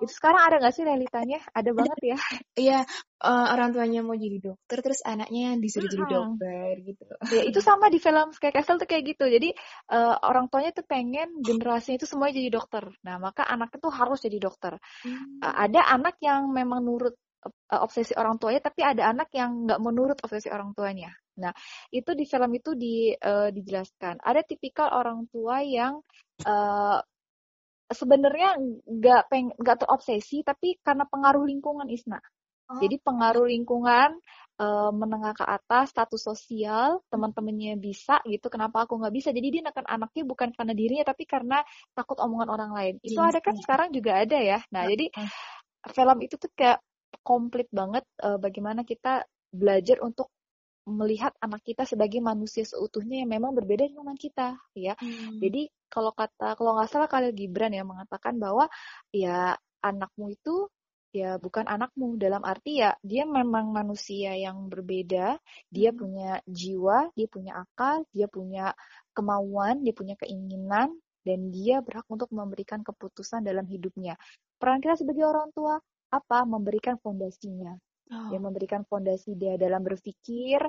itu sekarang ada nggak sih realitanya? Ada banget ya? Iya, uh, orang tuanya mau jadi dokter, terus anaknya yang disuruh jadi dokter gitu. Ya, itu sama di film Sky Castle tuh kayak gitu. Jadi uh, orang tuanya tuh pengen generasinya itu semuanya jadi dokter. Nah, maka anaknya tuh harus jadi dokter. Hmm. Uh, ada anak yang memang nurut uh, obsesi orang tuanya, tapi ada anak yang nggak menurut obsesi orang tuanya. Nah, itu di film itu di uh, dijelaskan. Ada tipikal orang tua yang uh, sebenarnya nggak peng nggak terobsesi tapi karena pengaruh lingkungan Isna. Oh. Jadi pengaruh lingkungan uh, menengah ke atas, status sosial, teman-temannya bisa gitu, kenapa aku nggak bisa? Jadi dia nekan anaknya bukan karena dirinya, tapi karena takut omongan orang lain. Itu ada kan sekarang juga ada ya. Nah, jadi film itu tuh kayak komplit banget uh, bagaimana kita belajar untuk melihat anak kita sebagai manusia seutuhnya yang memang berbeda dengan kita ya. Hmm. jadi kalau kata kalau nggak salah Khalil Gibran ya mengatakan bahwa ya anakmu itu ya bukan anakmu. Dalam arti ya dia memang manusia yang berbeda. Dia hmm. punya jiwa dia punya akal dia punya kemauan dia punya keinginan dan dia berhak untuk memberikan keputusan dalam hidupnya. Peran kita sebagai orang tua apa? Memberikan fondasinya oh. ya memberikan fondasi dia dalam berpikir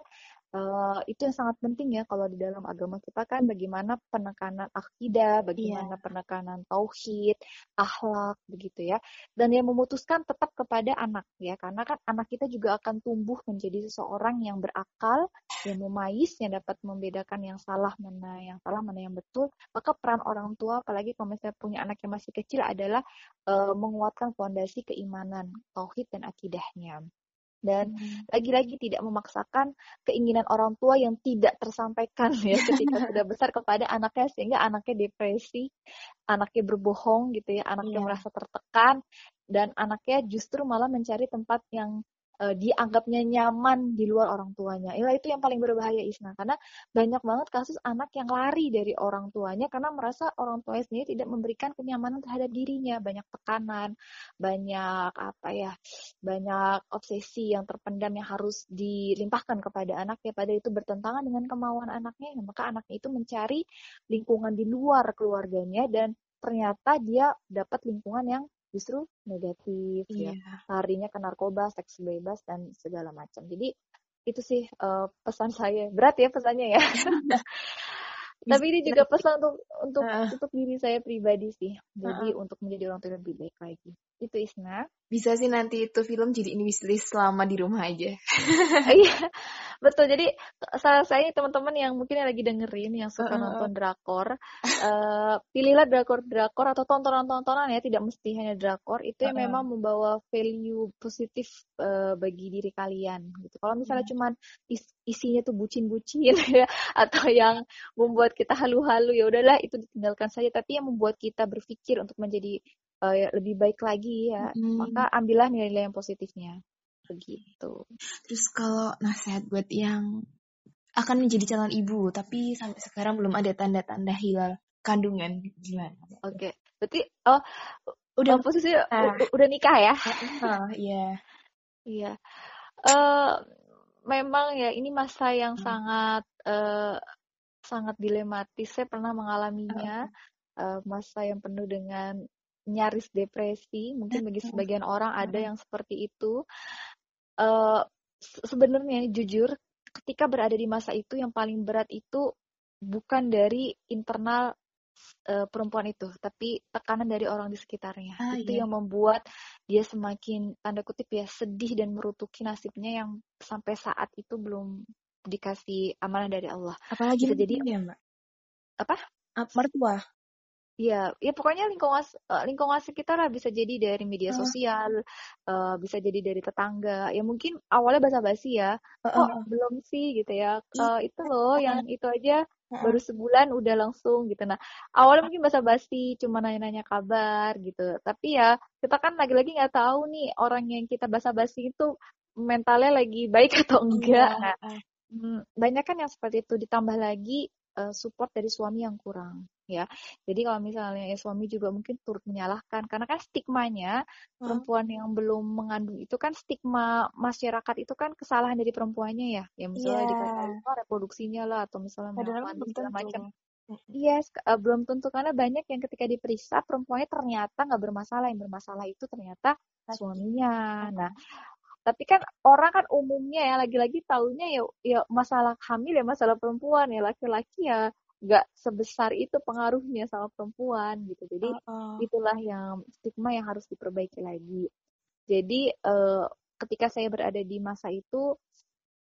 Uh, itu yang sangat penting ya kalau di dalam agama kita kan bagaimana penekanan akidah, bagaimana yeah. penekanan tauhid, akhlak begitu ya. Dan yang memutuskan tetap kepada anak ya, karena kan anak kita juga akan tumbuh menjadi seseorang yang berakal, yang memais, yang dapat membedakan yang salah mana yang salah mana yang betul. Maka peran orang tua, apalagi kalau misalnya punya anak yang masih kecil adalah uh, menguatkan fondasi keimanan, tauhid dan akidahnya dan hmm. lagi-lagi tidak memaksakan keinginan orang tua yang tidak tersampaikan ya ketika sudah besar kepada anaknya sehingga anaknya depresi, anaknya berbohong gitu ya, anaknya yeah. merasa tertekan dan anaknya justru malah mencari tempat yang uh, dianggapnya nyaman di luar orang tuanya. Ya itu yang paling berbahaya Isna. Karena banyak banget kasus anak yang lari dari orang tuanya karena merasa orang tuanya sendiri tidak memberikan kenyamanan terhadap dirinya, banyak tekanan, banyak apa ya, banyak obsesi yang terpendam yang harus dilimpahkan kepada anaknya. Pada itu bertentangan dengan kemauan anaknya, maka anaknya itu mencari lingkungan di luar keluarganya dan ternyata dia dapat lingkungan yang justru negatif yeah. ya iya. larinya ke narkoba seks bebas dan segala macam jadi itu sih uh, pesan saya berat ya pesannya ya tapi ini juga pesan untuk untuk uh. untuk diri saya pribadi sih jadi uh. untuk menjadi orang tua lebih baik lagi itu Isna. Bisa sih nanti itu film jadi ini wishlist selama di rumah aja. Iya betul. Jadi saya saya teman-teman yang mungkin lagi dengerin yang suka uh, nonton drakor uh, pilihlah drakor drakor atau tontonan-tontonan ya. Tidak mesti hanya drakor. Itu yang uh, memang membawa value positif uh, bagi diri kalian gitu. Kalau misalnya uh, cuman is isinya tuh bucin-bucin ya atau yang membuat kita halu-halu ya udahlah itu ditinggalkan saja. Tapi yang membuat kita berpikir untuk menjadi uh, lebih baik lagi ya. Hmm. maka ambillah nilai-nilai yang positifnya. Begitu. Terus kalau nasihat buat yang akan menjadi calon ibu tapi sampai sekarang belum ada tanda-tanda hilal kandungan gimana? Oke. Okay. berarti oh udah posisi nah. udah nikah ya? Uh, iya. Iya. Uh, memang ya ini masa yang hmm. sangat uh, sangat dilematis. Saya pernah mengalaminya. Uh, masa yang penuh dengan nyaris depresi mungkin bagi sebagian orang ada yang seperti itu. Uh, sebenarnya jujur ketika berada di masa itu yang paling berat itu bukan dari internal uh, perempuan itu tapi tekanan dari orang di sekitarnya. Ah, itu iya. yang membuat dia semakin tanda kutip ya sedih dan merutuki nasibnya yang sampai saat itu belum dikasih amanah dari Allah. Apalagi jadi ya mbak? Apa? Mertua Iya, ya pokoknya lingkungan uh, lingkungan sekitar lah bisa jadi dari media sosial, uh, bisa jadi dari tetangga. Ya mungkin awalnya basa-basi ya, uh, kok belum sih gitu ya. Uh, itu loh yang itu aja baru sebulan udah langsung gitu. Nah, awalnya mungkin basa-basi, cuma nanya-nanya kabar gitu. Tapi ya kita kan lagi-lagi nggak tahu nih orang yang kita basa-basi itu mentalnya lagi baik atau enggak. Iya, nah, hmm, banyak kan yang seperti itu ditambah lagi uh, support dari suami yang kurang ya. Jadi kalau misalnya ya suami juga mungkin turut menyalahkan karena kan stigmanya hmm. perempuan yang belum mengandung itu kan stigma masyarakat itu kan kesalahan dari perempuannya ya. Ya misalnya yeah. dikatakan oh, reproduksinya lah atau misalnya melakukan segala macam. Yes, uh, belum tentu karena banyak yang ketika diperiksa perempuannya ternyata nggak bermasalah, yang bermasalah itu ternyata suaminya. Nah, tapi kan orang kan umumnya ya lagi-lagi taunya ya ya masalah hamil ya masalah perempuan ya laki-laki ya nggak sebesar itu pengaruhnya sama perempuan gitu jadi uh -uh. itulah yang stigma yang harus diperbaiki lagi jadi uh, ketika saya berada di masa itu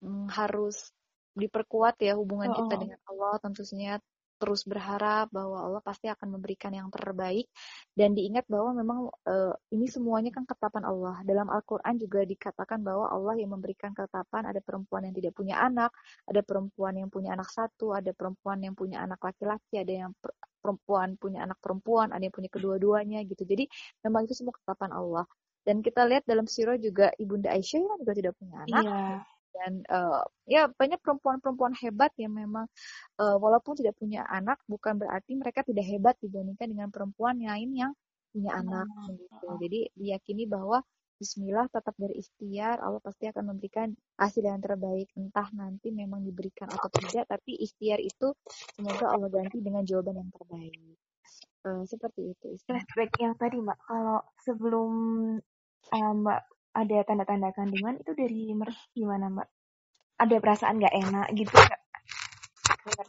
um, harus diperkuat ya hubungan oh. kita dengan Allah tentunya terus berharap bahwa Allah pasti akan memberikan yang terbaik dan diingat bahwa memang uh, ini semuanya kan ketetapan Allah. Dalam Al-Qur'an juga dikatakan bahwa Allah yang memberikan ketetapan ada perempuan yang tidak punya anak, ada perempuan yang punya anak satu, ada perempuan yang punya anak laki-laki, ada yang perempuan punya anak perempuan, ada yang punya kedua-duanya gitu. Jadi memang itu semua ketetapan Allah. Dan kita lihat dalam sirah juga Ibunda Aisyah juga tidak punya anak. Iya dan uh, ya banyak perempuan-perempuan hebat yang memang uh, walaupun tidak punya anak bukan berarti mereka tidak hebat dibandingkan dengan perempuan lain yang punya anak hmm. gitu. Jadi diyakini bahwa Bismillah tetap berikhtiar, Allah pasti akan memberikan hasil yang terbaik. Entah nanti memang diberikan atau tidak, tapi ikhtiar itu semoga Allah ganti dengan jawaban yang terbaik. Uh, seperti itu. Flashback yang tadi Mbak, kalau sebelum uh, Mbak ada tanda-tanda kandungan itu dari gimana mbak? Ada perasaan nggak enak gitu nggak?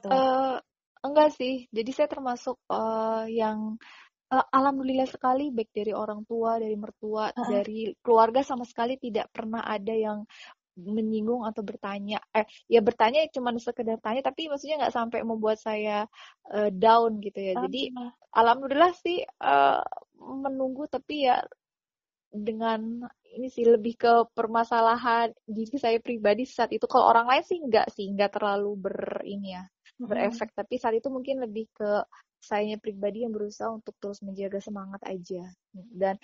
Uh, enggak sih. Jadi saya termasuk uh, yang uh, alhamdulillah sekali baik dari orang tua, dari mertua, uh -uh. dari keluarga sama sekali tidak pernah ada yang menyinggung atau bertanya eh ya bertanya cuma sekedar tanya tapi maksudnya nggak sampai membuat saya uh, down gitu ya jadi alhamdulillah sih uh, menunggu tapi ya dengan ini sih lebih ke permasalahan diri saya pribadi saat itu. Kalau orang lain sih enggak sih, enggak terlalu ber ini ya, berefek. Tapi saat itu mungkin lebih ke saya pribadi yang berusaha untuk terus menjaga semangat aja. Dan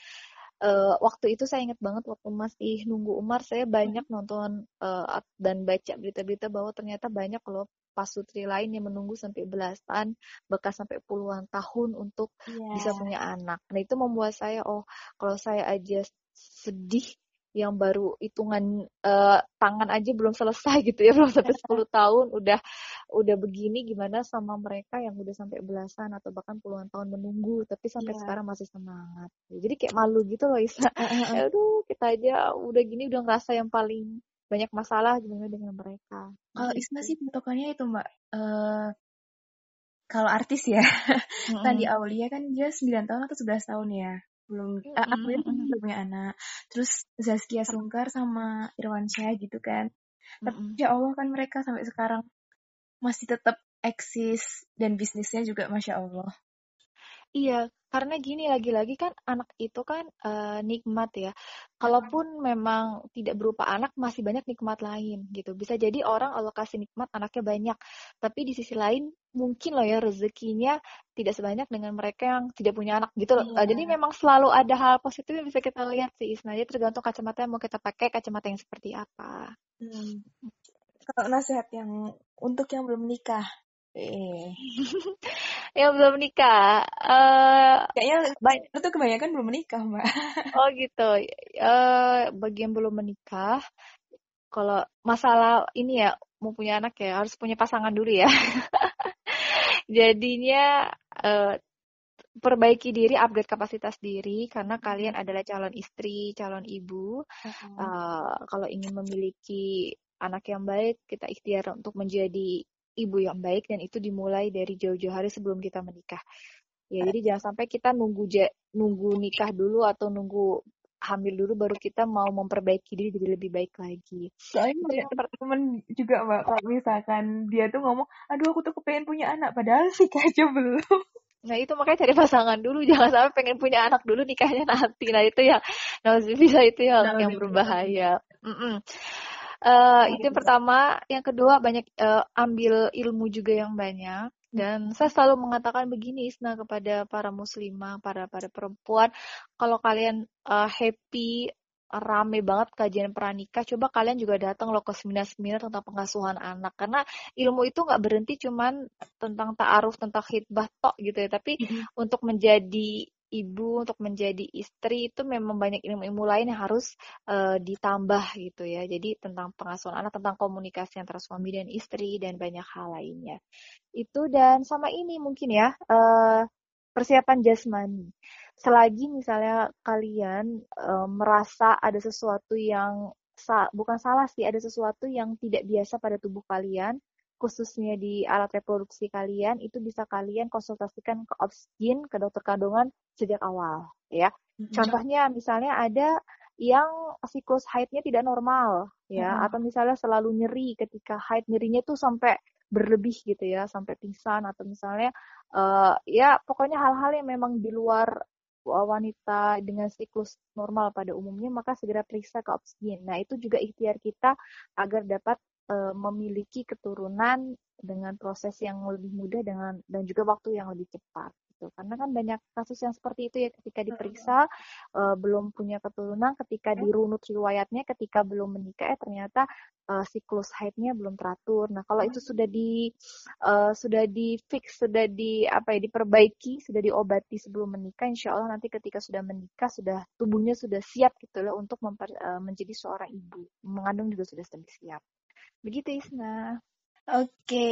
uh, waktu itu saya ingat banget waktu masih nunggu Umar, saya banyak nonton uh, dan baca berita-berita bahwa ternyata banyak loh pasutri lain yang menunggu sampai belasan, bahkan sampai puluhan tahun untuk yeah. bisa punya anak. Nah itu membuat saya, oh kalau saya aja sedih yang baru hitungan uh, tangan aja belum selesai gitu ya belum sampai 10 tahun udah udah begini gimana sama mereka yang udah sampai belasan atau bahkan puluhan tahun menunggu tapi sampai yeah. sekarang masih semangat. Jadi kayak malu gitu loh Isa. Ya aduh kita aja udah gini udah ngerasa yang paling banyak masalah gimana dengan mereka. Kalau Isma sih patokannya itu mbak uh, kalau artis ya. Mm -hmm. Tadi Aulia kan dia 9 tahun atau 11 tahun ya belum mm -hmm. aku belum punya anak terus Zaskia Sungkar sama Irwan Syah gitu kan tapi mm -hmm. ya Allah kan mereka sampai sekarang masih tetap eksis dan bisnisnya juga masya Allah Iya, karena gini lagi-lagi kan anak itu kan uh, nikmat ya. Kalaupun memang tidak berupa anak, masih banyak nikmat lain gitu. Bisa jadi orang alokasi nikmat anaknya banyak, tapi di sisi lain mungkin loh ya rezekinya tidak sebanyak dengan mereka yang tidak punya anak gitu loh. Iya. Jadi memang selalu ada hal positif yang bisa kita lihat sih. Isna. Jadi tergantung kacamata yang mau kita pakai, kacamata yang seperti apa. Hmm. Kalau nasihat yang untuk yang belum nikah, Eh. yang belum nikah. Uh, Kayaknya banyak itu kebanyakan belum menikah, Mbak. oh gitu. Uh, bagi yang belum menikah, kalau masalah ini ya mau punya anak ya harus punya pasangan dulu ya. Jadinya uh, perbaiki diri, upgrade kapasitas diri karena kalian adalah calon istri, calon ibu. Uh -huh. uh, kalau ingin memiliki anak yang baik, kita ikhtiar untuk menjadi ibu yang baik dan itu dimulai dari jauh-jauh hari sebelum kita menikah. Ya, jadi jangan sampai kita nunggu nunggu nikah dulu atau nunggu hamil dulu baru kita mau memperbaiki diri jadi lebih baik lagi. Soalnya teman juga mbak, kalau misalkan dia tuh ngomong, aduh aku tuh kepengen punya anak, padahal nikah aja belum. Nah itu makanya cari pasangan dulu, jangan sampai pengen punya anak dulu nikahnya nanti. Nah itu yang, nah bisa itu yang, nah, yang berbahaya. Mm -mm. Uh, itu yang pertama, yang kedua banyak uh, ambil ilmu juga yang banyak. Dan saya selalu mengatakan begini Isna kepada para muslimah, para para perempuan, kalau kalian uh, happy rame banget kajian pranikah, coba kalian juga datang loh ke seminar-seminar tentang pengasuhan anak. Karena ilmu itu nggak berhenti cuman tentang ta'aruf, tentang hitbah tok gitu ya, tapi mm -hmm. untuk menjadi ibu untuk menjadi istri itu memang banyak ilmu-ilmu lain yang harus uh, ditambah gitu ya. Jadi tentang pengasuhan anak, tentang komunikasi antara suami dan istri dan banyak hal lainnya. Itu dan sama ini mungkin ya uh, persiapan jasmani. Selagi misalnya kalian uh, merasa ada sesuatu yang sa bukan salah sih, ada sesuatu yang tidak biasa pada tubuh kalian, khususnya di alat reproduksi kalian itu bisa kalian konsultasikan ke obsgin ke dokter kandungan sejak awal ya. Mm-hmm. Contohnya misalnya ada yang siklus haidnya tidak normal ya hmm. atau misalnya selalu nyeri ketika haid nyerinya tuh sampai berlebih gitu ya sampai pingsan atau misalnya uh, ya pokoknya hal-hal yang memang di luar wanita dengan siklus normal pada umumnya maka segera periksa ke obsgin. Nah, itu juga ikhtiar kita agar dapat uh, memiliki keturunan dengan proses yang lebih mudah dengan dan juga waktu yang lebih cepat gitu. Karena kan banyak kasus yang seperti itu ya ketika diperiksa uh, belum punya keturunan, ketika dirunut riwayatnya, ketika belum menikah, eh, ternyata uh, siklus haidnya belum teratur. Nah kalau itu sudah di uh, sudah di fix, sudah di apa ya diperbaiki, sudah diobati sebelum menikah, insya Allah nanti ketika sudah menikah sudah tubuhnya sudah siap gitu loh untuk memper, uh, menjadi seorang ibu, mengandung juga sudah siap. Begitu Isna. Oke,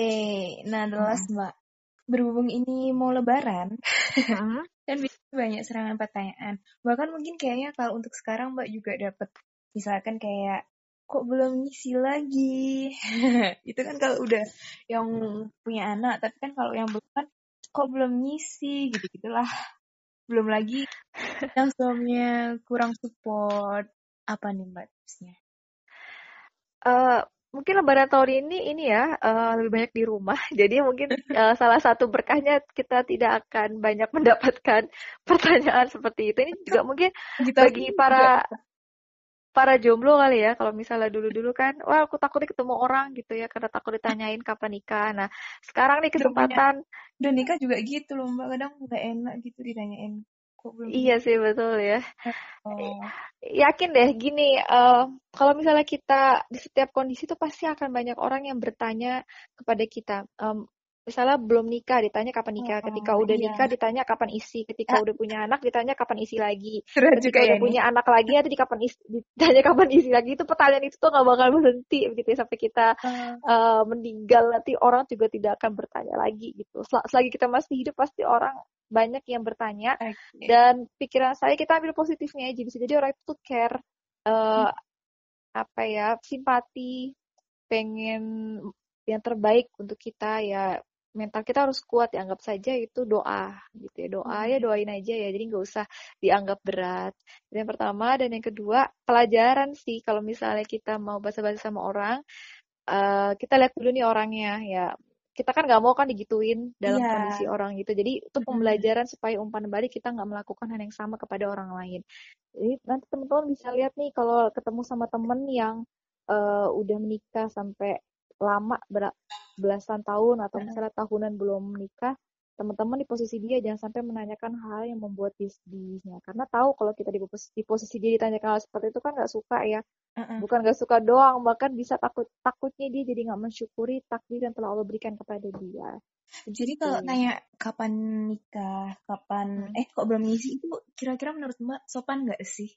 nah jelas hmm. Mbak. Berhubung ini mau lebaran uh-huh. kan banyak serangan pertanyaan. Bahkan mungkin kayaknya kalau untuk sekarang mbak juga dapat misalkan kayak kok belum ngisi lagi? Itu kan kalau udah yang punya anak tapi kan kalau yang belum kan kok belum ngisi? Gitu gitulah belum lagi yang suaminya kurang support. Apa nih mbak tipsnya? Uh, mungkin lebaran tahun ini ini ya uh, lebih banyak di rumah. Jadi mungkin uh, salah satu berkahnya kita tidak akan banyak mendapatkan pertanyaan seperti itu. Ini juga mungkin kita bagi para para jomblo kali ya. Kalau misalnya dulu-dulu kan, wah aku takut ketemu orang gitu ya karena takut ditanyain kapan nikah. Nah, sekarang nih kesempatan dan nikah juga gitu loh Mbak. Kadang nggak enak gitu ditanyain kok belum iya sih betul ya oh. yakin deh gini uh, kalau misalnya kita di setiap kondisi itu pasti akan banyak orang yang bertanya kepada kita um, misalnya belum nikah ditanya kapan nikah, ketika oh, udah iya. nikah ditanya kapan isi, ketika ah. udah punya anak ditanya kapan isi lagi, Terus ketika udah ya punya ini. anak lagi nanti kapan isi, ditanya kapan isi lagi itu pertanyaan itu tuh nggak bakal berhenti begitu ya sampai kita uh. Uh, meninggal nanti orang juga tidak akan bertanya lagi gitu. Sel selagi kita masih hidup pasti orang banyak yang bertanya okay. dan pikiran saya kita ambil positifnya aja bisa jadi orang itu tuh care uh, hmm. apa ya simpati pengen yang terbaik untuk kita ya mental kita harus kuat ya anggap saja itu doa gitu ya. Doa ya hmm. doain aja ya jadi nggak usah dianggap berat. Dan yang pertama dan yang kedua pelajaran sih kalau misalnya kita mau bahasa-bahasa sama orang uh, kita lihat dulu nih orangnya ya. Kita kan nggak mau kan digituin dalam yeah. kondisi orang gitu. Jadi itu pembelajaran supaya umpan balik kita nggak melakukan hal yang sama kepada orang lain. Jadi nanti teman-teman bisa lihat nih kalau ketemu sama temen yang uh, udah menikah sampai lama belasan tahun atau misalnya tahunan belum menikah teman-teman di posisi dia jangan sampai menanyakan hal yang membuat bisnisnya karena tahu kalau kita di posisi, di posisi dia ditanyakan hal seperti itu kan nggak suka ya uh-uh. bukan nggak suka doang bahkan bisa takut takutnya dia jadi nggak mensyukuri takdir yang telah Allah berikan kepada dia jadi gitu. kalau nanya kapan nikah kapan hmm. eh kok belum ngisi itu kira-kira menurut mbak sopan nggak sih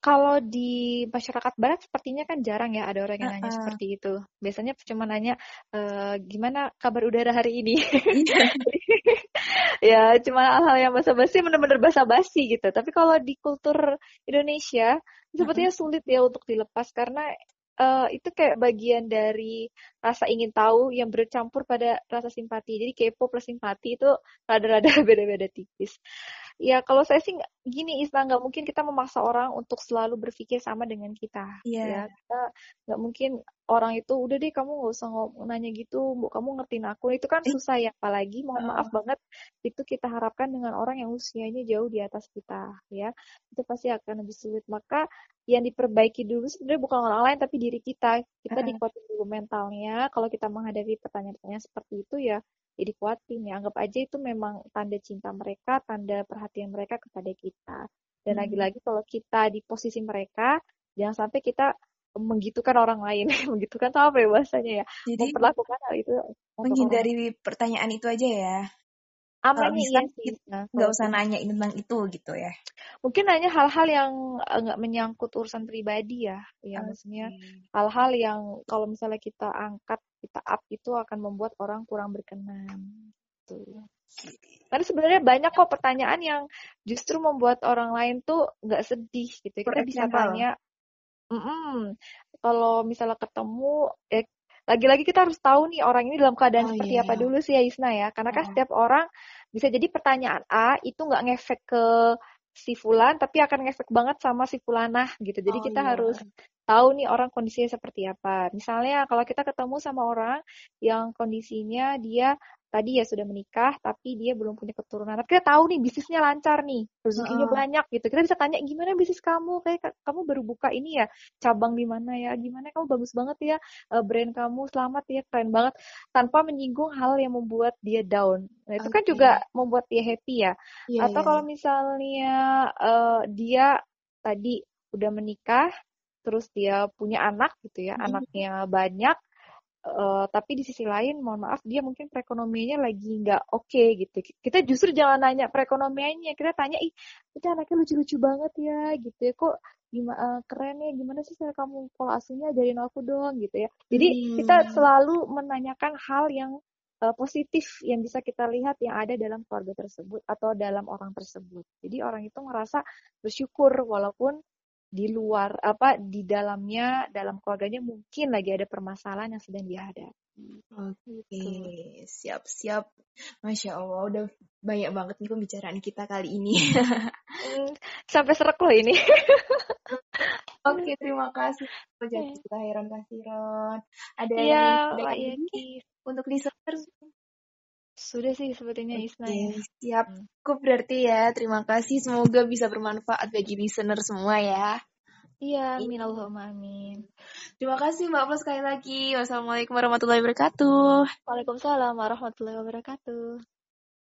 kalau di masyarakat barat sepertinya kan jarang ya ada orang yang nanya uh -uh. seperti itu. Biasanya cuma nanya e, gimana kabar udara hari ini. Iya. ya cuma hal-hal yang basa-basi benar-benar basa-basi gitu. Tapi kalau di kultur Indonesia sepertinya sulit ya untuk dilepas karena uh, itu kayak bagian dari rasa ingin tahu yang bercampur pada rasa simpati. Jadi kepo plus simpati itu rada-rada beda-beda tipis ya kalau saya sih gini Isna nggak mungkin kita memaksa orang untuk selalu berpikir sama dengan kita. Yeah. ya kita nggak mungkin orang itu udah deh kamu nggak usah ngomong nanya gitu bu kamu ngertiin aku. Itu kan susah ya apalagi mohon uh. maaf banget itu kita harapkan dengan orang yang usianya jauh di atas kita ya. Itu pasti akan lebih sulit. Maka yang diperbaiki dulu sebenarnya bukan orang lain tapi diri kita. Kita uh. dikuatin dulu mentalnya. Kalau kita menghadapi pertanyaan-pertanyaan seperti itu ya ya dikuatin ya anggap aja itu memang tanda cinta mereka tanda perhatian mereka kepada kita dan hmm. lagi-lagi hmm. kalau kita di posisi mereka jangan sampai kita menggitukan orang lain menggitukan tuh apa ya bahasanya ya jadi memperlakukan hal itu menghindari orang. pertanyaan itu aja ya aman bisa iya nah, nggak usah nanya tentang itu gitu ya? Mungkin nanya hal-hal yang eh, nggak menyangkut urusan pribadi ya ya okay. maksudnya hal-hal yang kalau misalnya kita angkat kita up itu akan membuat orang kurang berkenan gitu. Karena sebenarnya banyak kok pertanyaan yang justru membuat orang lain tuh nggak sedih gitu. Kita bisa tanya mm -mm, kalau misalnya ketemu eh lagi-lagi kita harus tahu nih orang ini dalam keadaan oh, seperti iya. apa dulu sih ya Isna ya karena kan setiap orang bisa jadi pertanyaan A itu nggak ngefek ke si fulan tapi akan ngefek banget sama si fulanah gitu. Jadi Oh, kita iya. harus tahu nih orang kondisinya seperti apa. Misalnya kalau kita ketemu sama orang yang kondisinya dia tadi ya sudah menikah tapi dia belum punya keturunan. Tapi kita tahu nih bisnisnya lancar nih, rezekinya Heeh. banyak gitu. Kita bisa tanya gimana bisnis kamu? Kayak ka- kamu baru buka ini ya, cabang di mana ya? Gimana kamu bagus banget ya eh, brand kamu, selamat ya, keren banget tanpa menyinggung hal yang membuat dia down. Nah, itu kan Oke. juga membuat dia happy ya. Iya, Atau iya, kalau misalnya eh, dia tadi udah menikah, terus dia punya anak gitu ya, Mm-mm. anaknya banyak, eh, tapi di sisi lain, mohon maaf, dia mungkin perekonomiannya lagi nggak oke gitu. Kita justru jangan nanya perekonomiannya, kita tanya, ih, itu anaknya lucu-lucu banget ya, gitu ya, kok gimana keren ya, gimana sih cara kamu pola asuhnya, ajarin aku dong, gitu ya. Jadi kita Hmm. selalu menanyakan hal yang uh, positif yang bisa kita lihat yang ada dalam keluarga tersebut atau dalam orang tersebut. Jadi orang itu ngerasa bersyukur walaupun di luar apa di dalamnya dalam keluarganya mungkin lagi ada permasalahan yang sedang dihadapi. Oke, Gitu. siap-siap. Masya Allah, udah banyak banget nih pembicaraan kita kali ini. Hmm, sampai serak loh ini. Oke, terima kasih. Oke. Jazakallahu kasiron. Ada Iya, yang untuk listeners? Sudah sih sepertinya Isna ya. Siap. Hmm. Cukup berarti ya. Terima kasih. Semoga bisa bermanfaat bagi listener semua ya. Iya, amin Allahumma amin. Terima kasih Mbak Pus sekali lagi. Wassalamualaikum warahmatullahi wabarakatuh. Waalaikumsalam warahmatullahi wabarakatuh.